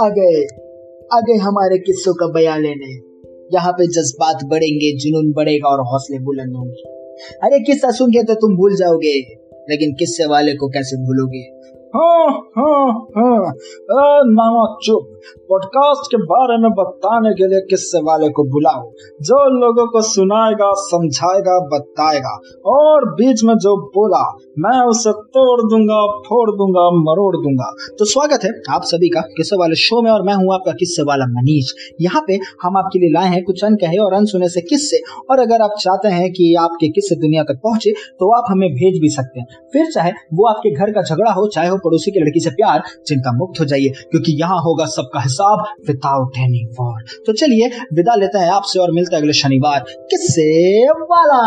आ गए आ गए हमारे किस्सों का बया लेने। यहाँ पे जज्बात बढ़ेंगे, जुनून बढ़ेगा और हौसले बुलंद होंगे। अरे, किस्सा सुन के तो तुम भूल जाओगे, लेकिन किस्से वाले को कैसे भूलोगे? चुप। पॉडकास्ट के बारे में बताने के लिए किस्से वाले को बुलाओ। जो लोगों को सुनाएगा, समझाएगा, बताएगा। और बीच में जो बोला, मैं उसे तोड़ दूँगा, फोड़ दूँगा, मरोड़ दूँगा। तो स्वागत है आप सभी का किस्से वाले शो में और मैं हूँ आपका किस्से वाला मनीष। यहाँ पे हम आपके लिए लाए हैं कुछ अनकहे और अनसुने से किस्से। और अगर आप चाहते हैं कि आपके किस्से दुनिया तक पहुँचे तो आप हमें भेज भी सकते हैं। फिर चाहे वो आपके घर का झगड़ा हो, चाहे हो पड़ोसी की लड़की से प्यार चिंता मुक्त हो जाइए, क्योंकि यहाँ होगा सबका हिसाब विदाउट एनी वॉर तो चलिए, विदा लेते हैं आपसे और मिलते हैं अगले शनिवार. किससे वाला!